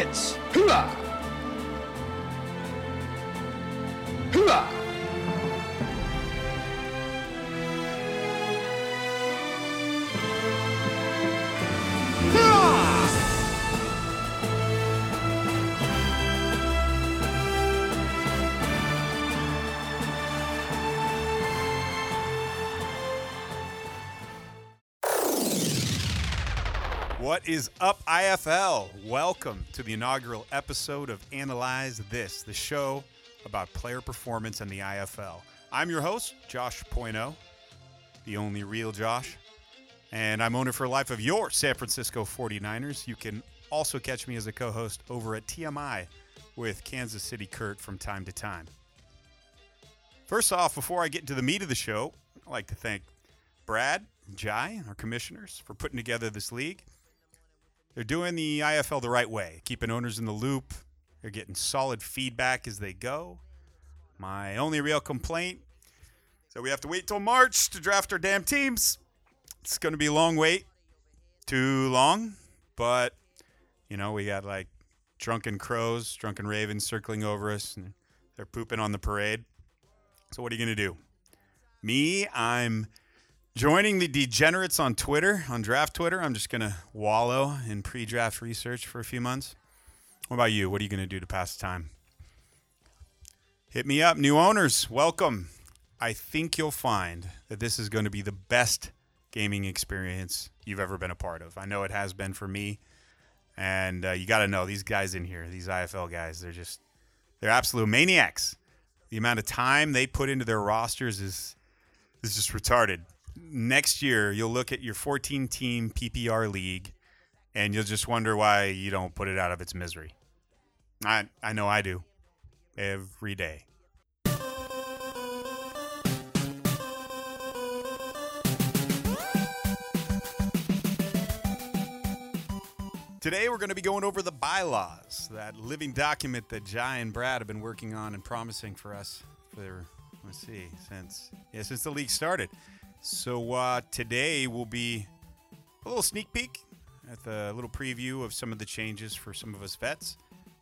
hits. What is up, IFL? Welcome to the inaugural episode of Analyze This, the show about player performance and the IFL. I'm your host, Josh Poino, the only real Josh, and I'm owner for life of your San Francisco 49ers. You can also catch me as a co host over at TMI with Kansas City Kurt from time to time. First off, before I get into the meat of the show, I'd like to thank Brad Jai, our commissioners, for putting together this league. They're doing the IFL the right way, keeping owners in the loop. They're getting solid feedback as they go. My only real complaint is that we have to wait till March to draft our damn teams. It's going to be a long wait. Too long. But, you know, we got like drunken crows, drunken ravens circling over us, and they're pooping on the parade. So, what are you going to do? Me, I'm Joining the degenerates on Twitter, on draft Twitter, I'm just going to wallow in pre draft research for a few months. What about you? What are you going to do to pass the time? Hit me up, new owners. Welcome. I think you'll find that this is going to be the best gaming experience you've ever been a part of. I know it has been for me. And uh, you got to know these guys in here, these IFL guys, they're just, they're absolute maniacs. The amount of time they put into their rosters is, is just retarded next year you'll look at your 14 team PPR league and you'll just wonder why you don't put it out of its misery. I I know I do every day. Today we're going to be going over the bylaws, that living document that Jai and Brad have been working on and promising for us for let's see since yeah since the league started. So uh, today will be a little sneak peek at the little preview of some of the changes for some of us vets,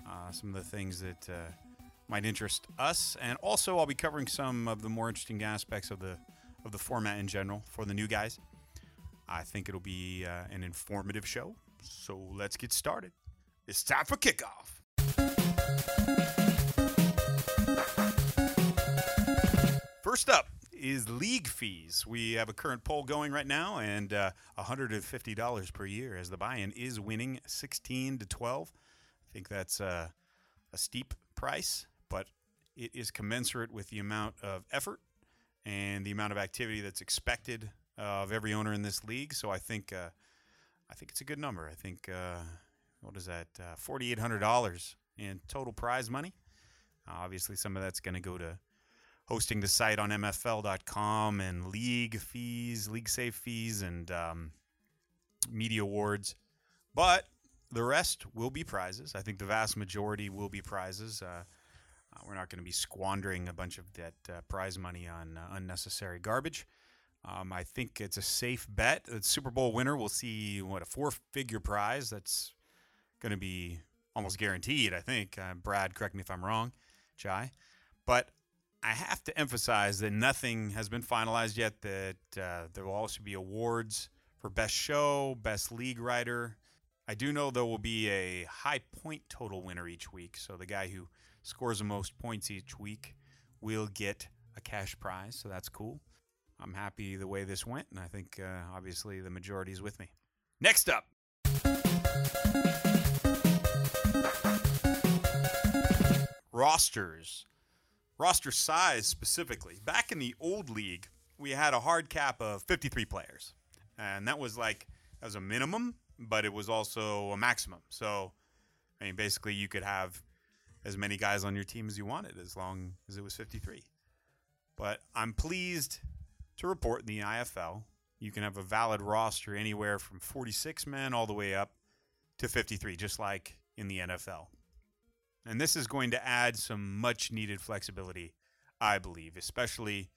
uh, some of the things that uh, might interest us, and also I'll be covering some of the more interesting aspects of the of the format in general for the new guys. I think it'll be uh, an informative show. So let's get started. It's time for kickoff. Is league fees. We have a current poll going right now, and uh, $150 per year as the buy-in is winning 16 to 12. I think that's uh, a steep price, but it is commensurate with the amount of effort and the amount of activity that's expected of every owner in this league. So I think uh, I think it's a good number. I think uh, what is that? Uh, Forty-eight hundred dollars in total prize money. obviously, some of that's going to go to hosting the site on MFL.com and league fees, LeagueSafe fees, and um, media awards. But the rest will be prizes. I think the vast majority will be prizes. Uh, uh, we're not going to be squandering a bunch of that uh, prize money on uh, unnecessary garbage. Um, I think it's a safe bet. The Super Bowl winner will see what a four-figure prize. That's going to be almost guaranteed. I think. Uh, Brad, correct me if I'm wrong, Jai. But I have to emphasize that nothing has been finalized yet. That uh, there will also be awards for best show, best league writer. I do know there will be a high point total winner each week. So the guy who scores the most points each week will get a cash prize. So that's cool. I'm happy the way this went, and I think uh, obviously the majority is with me. Next up. Rosters roster size specifically. Back in the old league, we had a hard cap of 53 players. And that was like, was a minimum, but it was also a maximum. So, I mean, basically, you could have as many guys on your team as you wanted as long as it was 53. But I'm pleased to report in the IFL, you can have a valid roster anywhere from 46 men all the way up to 53, just like in the NFL. And this is going to add some much needed flexibility, I believe, especially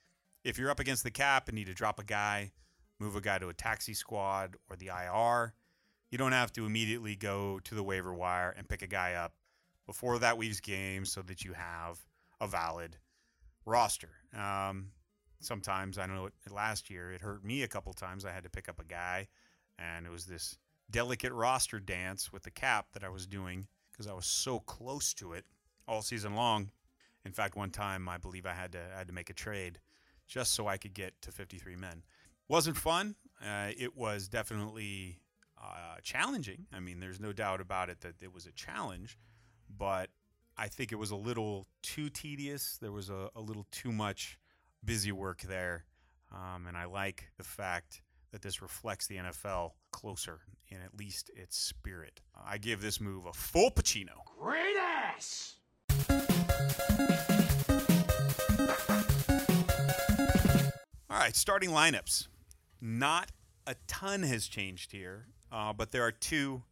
if you're up against the cap and need to drop a guy, move a guy to a taxi squad or the IR. You don't have to immediately go to the waiver wire and pick a guy up before that week's game so that you have a valid roster. Um, sometimes I don't know last year it hurt me a couple times. I had to pick up a guy, and it was this delicate roster dance with the cap that I was doing because I was so close to it all season long. In fact, one time I believe I had to I had to make a trade just so I could get to 53 men. Wasn't fun. Uh, it was definitely uh, challenging. I mean, there's no doubt about it that it was a challenge, but I think it was a little too tedious. There was a, a little too much busy work there. Um, and I like the fact that this reflects the NFL closer in at least its spirit. I give this move a full Pacino. Great ass! All right, starting lineups. Not a ton has changed here, uh, but there are two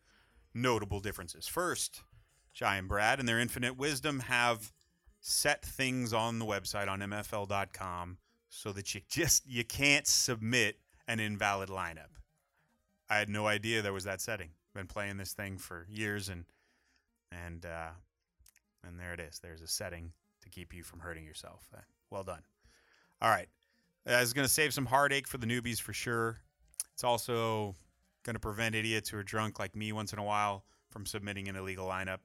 notable differences. First, Jai and Brad, in their infinite wisdom, have set things on the website on MFL.com so that you just you can't submit an invalid lineup. I had no idea there was that setting. Been playing this thing for years, and and uh, and there it is. There's a setting to keep you from hurting yourself. Uh, well done. All right, it's going to save some heartache for the newbies for sure. It's also going to prevent idiots who are drunk like me once in a while from submitting an illegal lineup.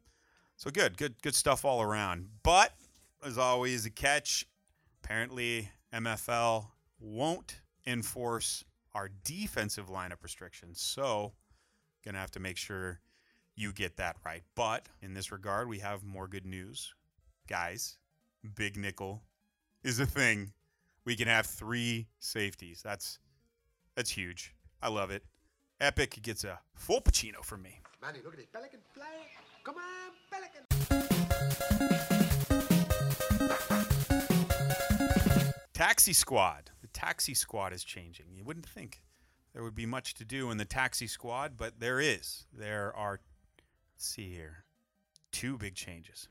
So good, good, good stuff all around. But as always, a catch. Apparently, MFL won't enforce our defensive lineup restrictions. So, gonna have to make sure you get that right. But in this regard, we have more good news, guys. Big nickel is a thing. We can have three safeties. That's that's huge. I love it. Epic gets a full Pacino from me. Manny, look at this pelican flag. Come on, pelican. Taxi Squad. Taxi Squad is changing. You wouldn't think there would be much to do in the Taxi Squad, but there is. There are, see here, two big changes.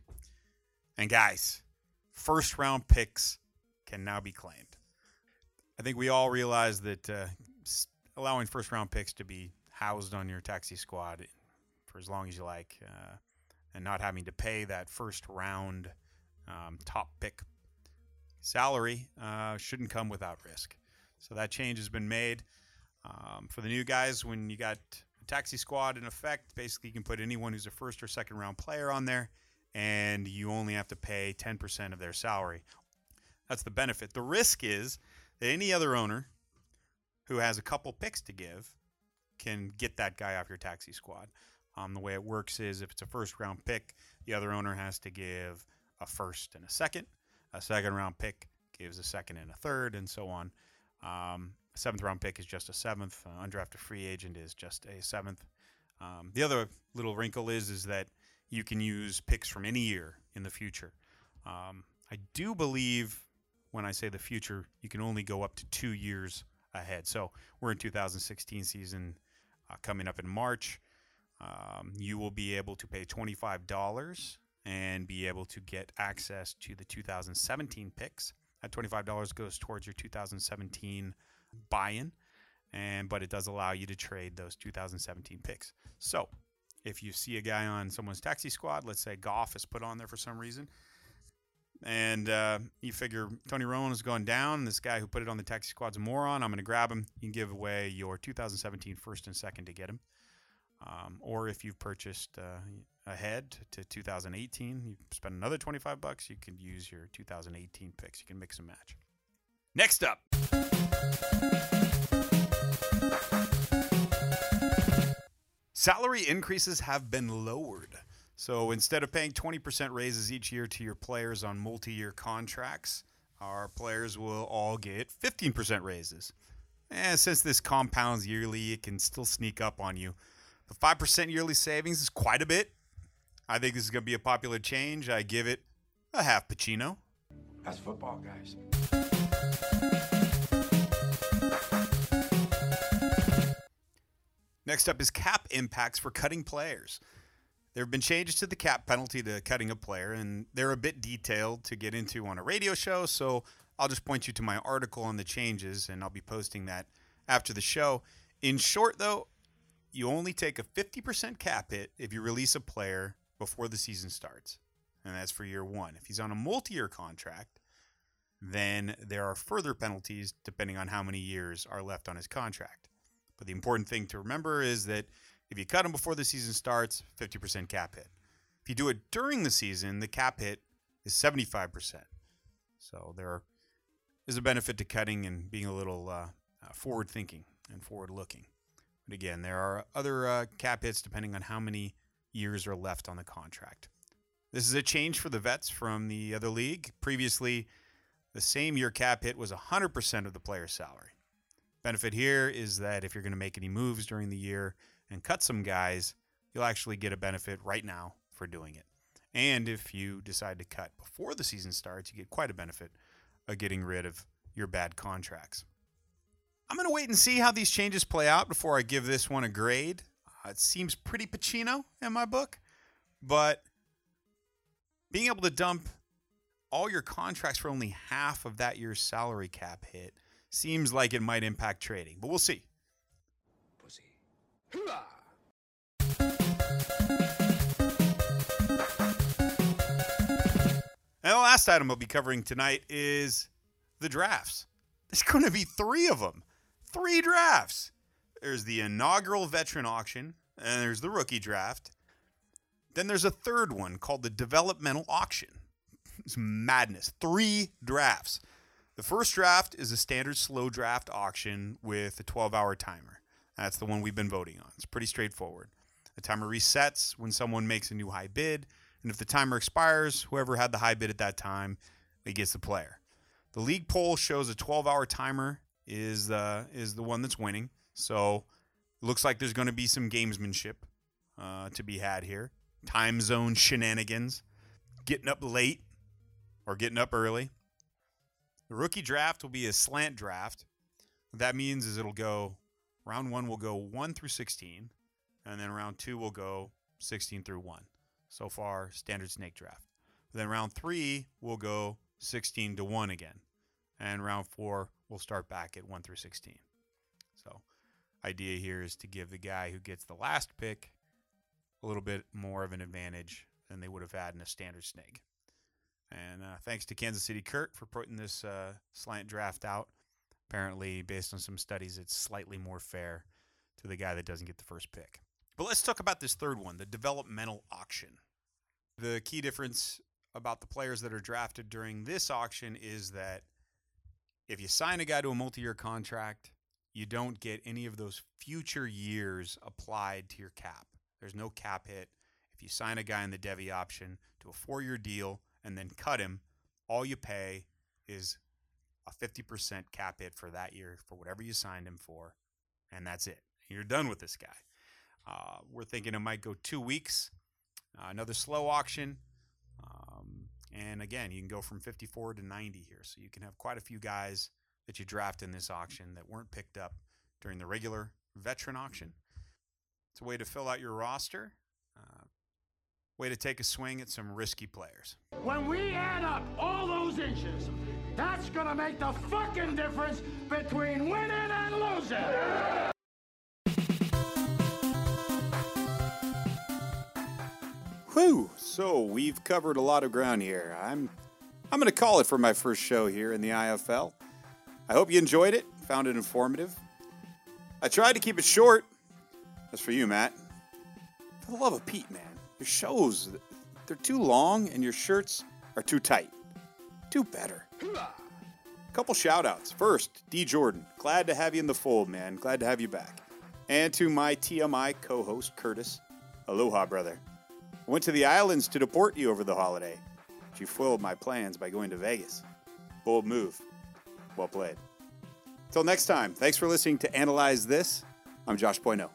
And guys, first round picks can now be claimed. I think we all realize that uh, allowing first round picks to be housed on your Taxi Squad for as long as you like uh, and not having to pay that first round um, top pick salary uh, shouldn't come without risk. So that change has been made. Um, for the new guys, when you got a taxi squad in effect, basically you can put anyone who's a first or second round player on there, and you only have to pay 10% of their salary. That's the benefit. The risk is that any other owner who has a couple picks to give can get that guy off your taxi squad. Um, the way it works is if it's a first round pick, the other owner has to give a first and a second a second round pick gives a second and a third, and so on. Um, a seventh round pick is just a seventh. Uh, undrafted free agent is just a seventh. Um, the other little wrinkle is is that you can use picks from any year in the future. Um, I do believe when I say the future, you can only go up to two years ahead. So we're in 2016 season uh, coming up in March. Um, you will be able to pay $25 and be able to get access to the 2017 picks. That $25 goes towards your 2017 buy-in, and but it does allow you to trade those 2017 picks. So, if you see a guy on someone's taxi squad, let's say Goff is put on there for some reason, and uh, you figure Tony Romo has gone down, this guy who put it on the taxi squad's a moron, I'm going to grab him. You can give away your 2017 first and second to get him. Um, or if you've purchased uh, ahead to 2018, you spend another 25 bucks, you can use your 2018 picks. You can mix and match. Next up. Salary increases have been lowered. So instead of paying 20% raises each year to your players on multi year contracts, our players will all get 15% raises. And since this compounds yearly, it can still sneak up on you. The 5% yearly savings is quite a bit. I think this is going to be a popular change. I give it a half Pacino. That's football, guys. Next up is cap impacts for cutting players. There have been changes to the cap penalty to cutting a player, and they're a bit detailed to get into on a radio show. So I'll just point you to my article on the changes, and I'll be posting that after the show. In short, though, you only take a 50% cap hit if you release a player before the season starts, and that's for year one. If he's on a multi year contract, then there are further penalties depending on how many years are left on his contract. But the important thing to remember is that if you cut him before the season starts, 50% cap hit. If you do it during the season, the cap hit is 75%. So there is a benefit to cutting and being a little uh, uh, forward thinking and forward looking. But again, there are other uh, cap hits depending on how many years are left on the contract. This is a change for the vets from the other league. Previously, the same year cap hit was 100% of the player's salary. Benefit here is that if you're going to make any moves during the year and cut some guys, you'll actually get a benefit right now for doing it. And if you decide to cut before the season starts, you get quite a benefit of getting rid of your bad contracts. I'm going to wait and see how these changes play out before I give this one a grade. Uh, it seems pretty Pacino in my book, but being able to dump all your contracts for only half of that year's salary cap hit seems like it might impact trading, but we'll see. Pussy. And the last item we'll be covering tonight is the drafts. There's going to be three of them. Three drafts. There's the inaugural veteran auction, and there's the rookie draft. Then there's a third one called the developmental auction. It's madness. Three drafts. The first draft is a standard slow draft auction with a 12 hour timer. That's the one we've been voting on. It's pretty straightforward. The timer resets when someone makes a new high bid, and if the timer expires, whoever had the high bid at that time, it gets the player. The league poll shows a 12 hour timer is uh, is the one that's winning. So looks like there's going to be some gamesmanship uh, to be had here. Time zone shenanigans, getting up late or getting up early. The rookie draft will be a slant draft. What that means is it'll go round one will go one through 16, and then round two will go 16 through one. So far, standard snake draft. Then round three will go 16 to one again, and round four will start back at one through 16. So, idea here is to give the guy who gets the last pick a little bit more of an advantage than they would have had in a standard snake. And uh, thanks to Kansas City Kurt for putting this uh, slant draft out. Apparently, based on some studies, it's slightly more fair to the guy that doesn't get the first pick. But let's talk about this third one, the developmental auction. The key difference about the players that are drafted during this auction is that if you sign a guy to a multi year contract, you don't get any of those future years applied to your cap. There's no cap hit. If you sign a guy in the devy auction to a four year deal and then cut him, all you pay is a 50% cap hit for that year for whatever you signed him for, and that's it. You're done with this guy. Uh, we're thinking it might go two weeks. Uh, another slow auction. And again, you can go from 54 to 90 here. So you can have quite a few guys that you draft in this auction that weren't picked up during the regular veteran auction. It's a way to fill out your roster. Uh, way to take a swing at some risky players. When we add up all those inches, that's gonna make the fucking difference between winning and losing. Whew! So we've covered a lot of ground here. I'm I'm going to call it for my first show here in the IFL. I hope you enjoyed it, found it informative. I tried to keep it short. That's for you, Matt. For the love of Pete, man, your shows they're too long and your shirts are too tight. Do better. A Couple shout outs. First, D Jordan. Glad to have you in the fold, man. Glad to have you back. And to my TMI co host, Curtis. Aloha, brother. I went to the islands to deport you over the holiday, but you foiled my plans by going to Vegas. Bold move. Well played. Till next time, thanks for listening to Analyze This. I'm Josh Poino.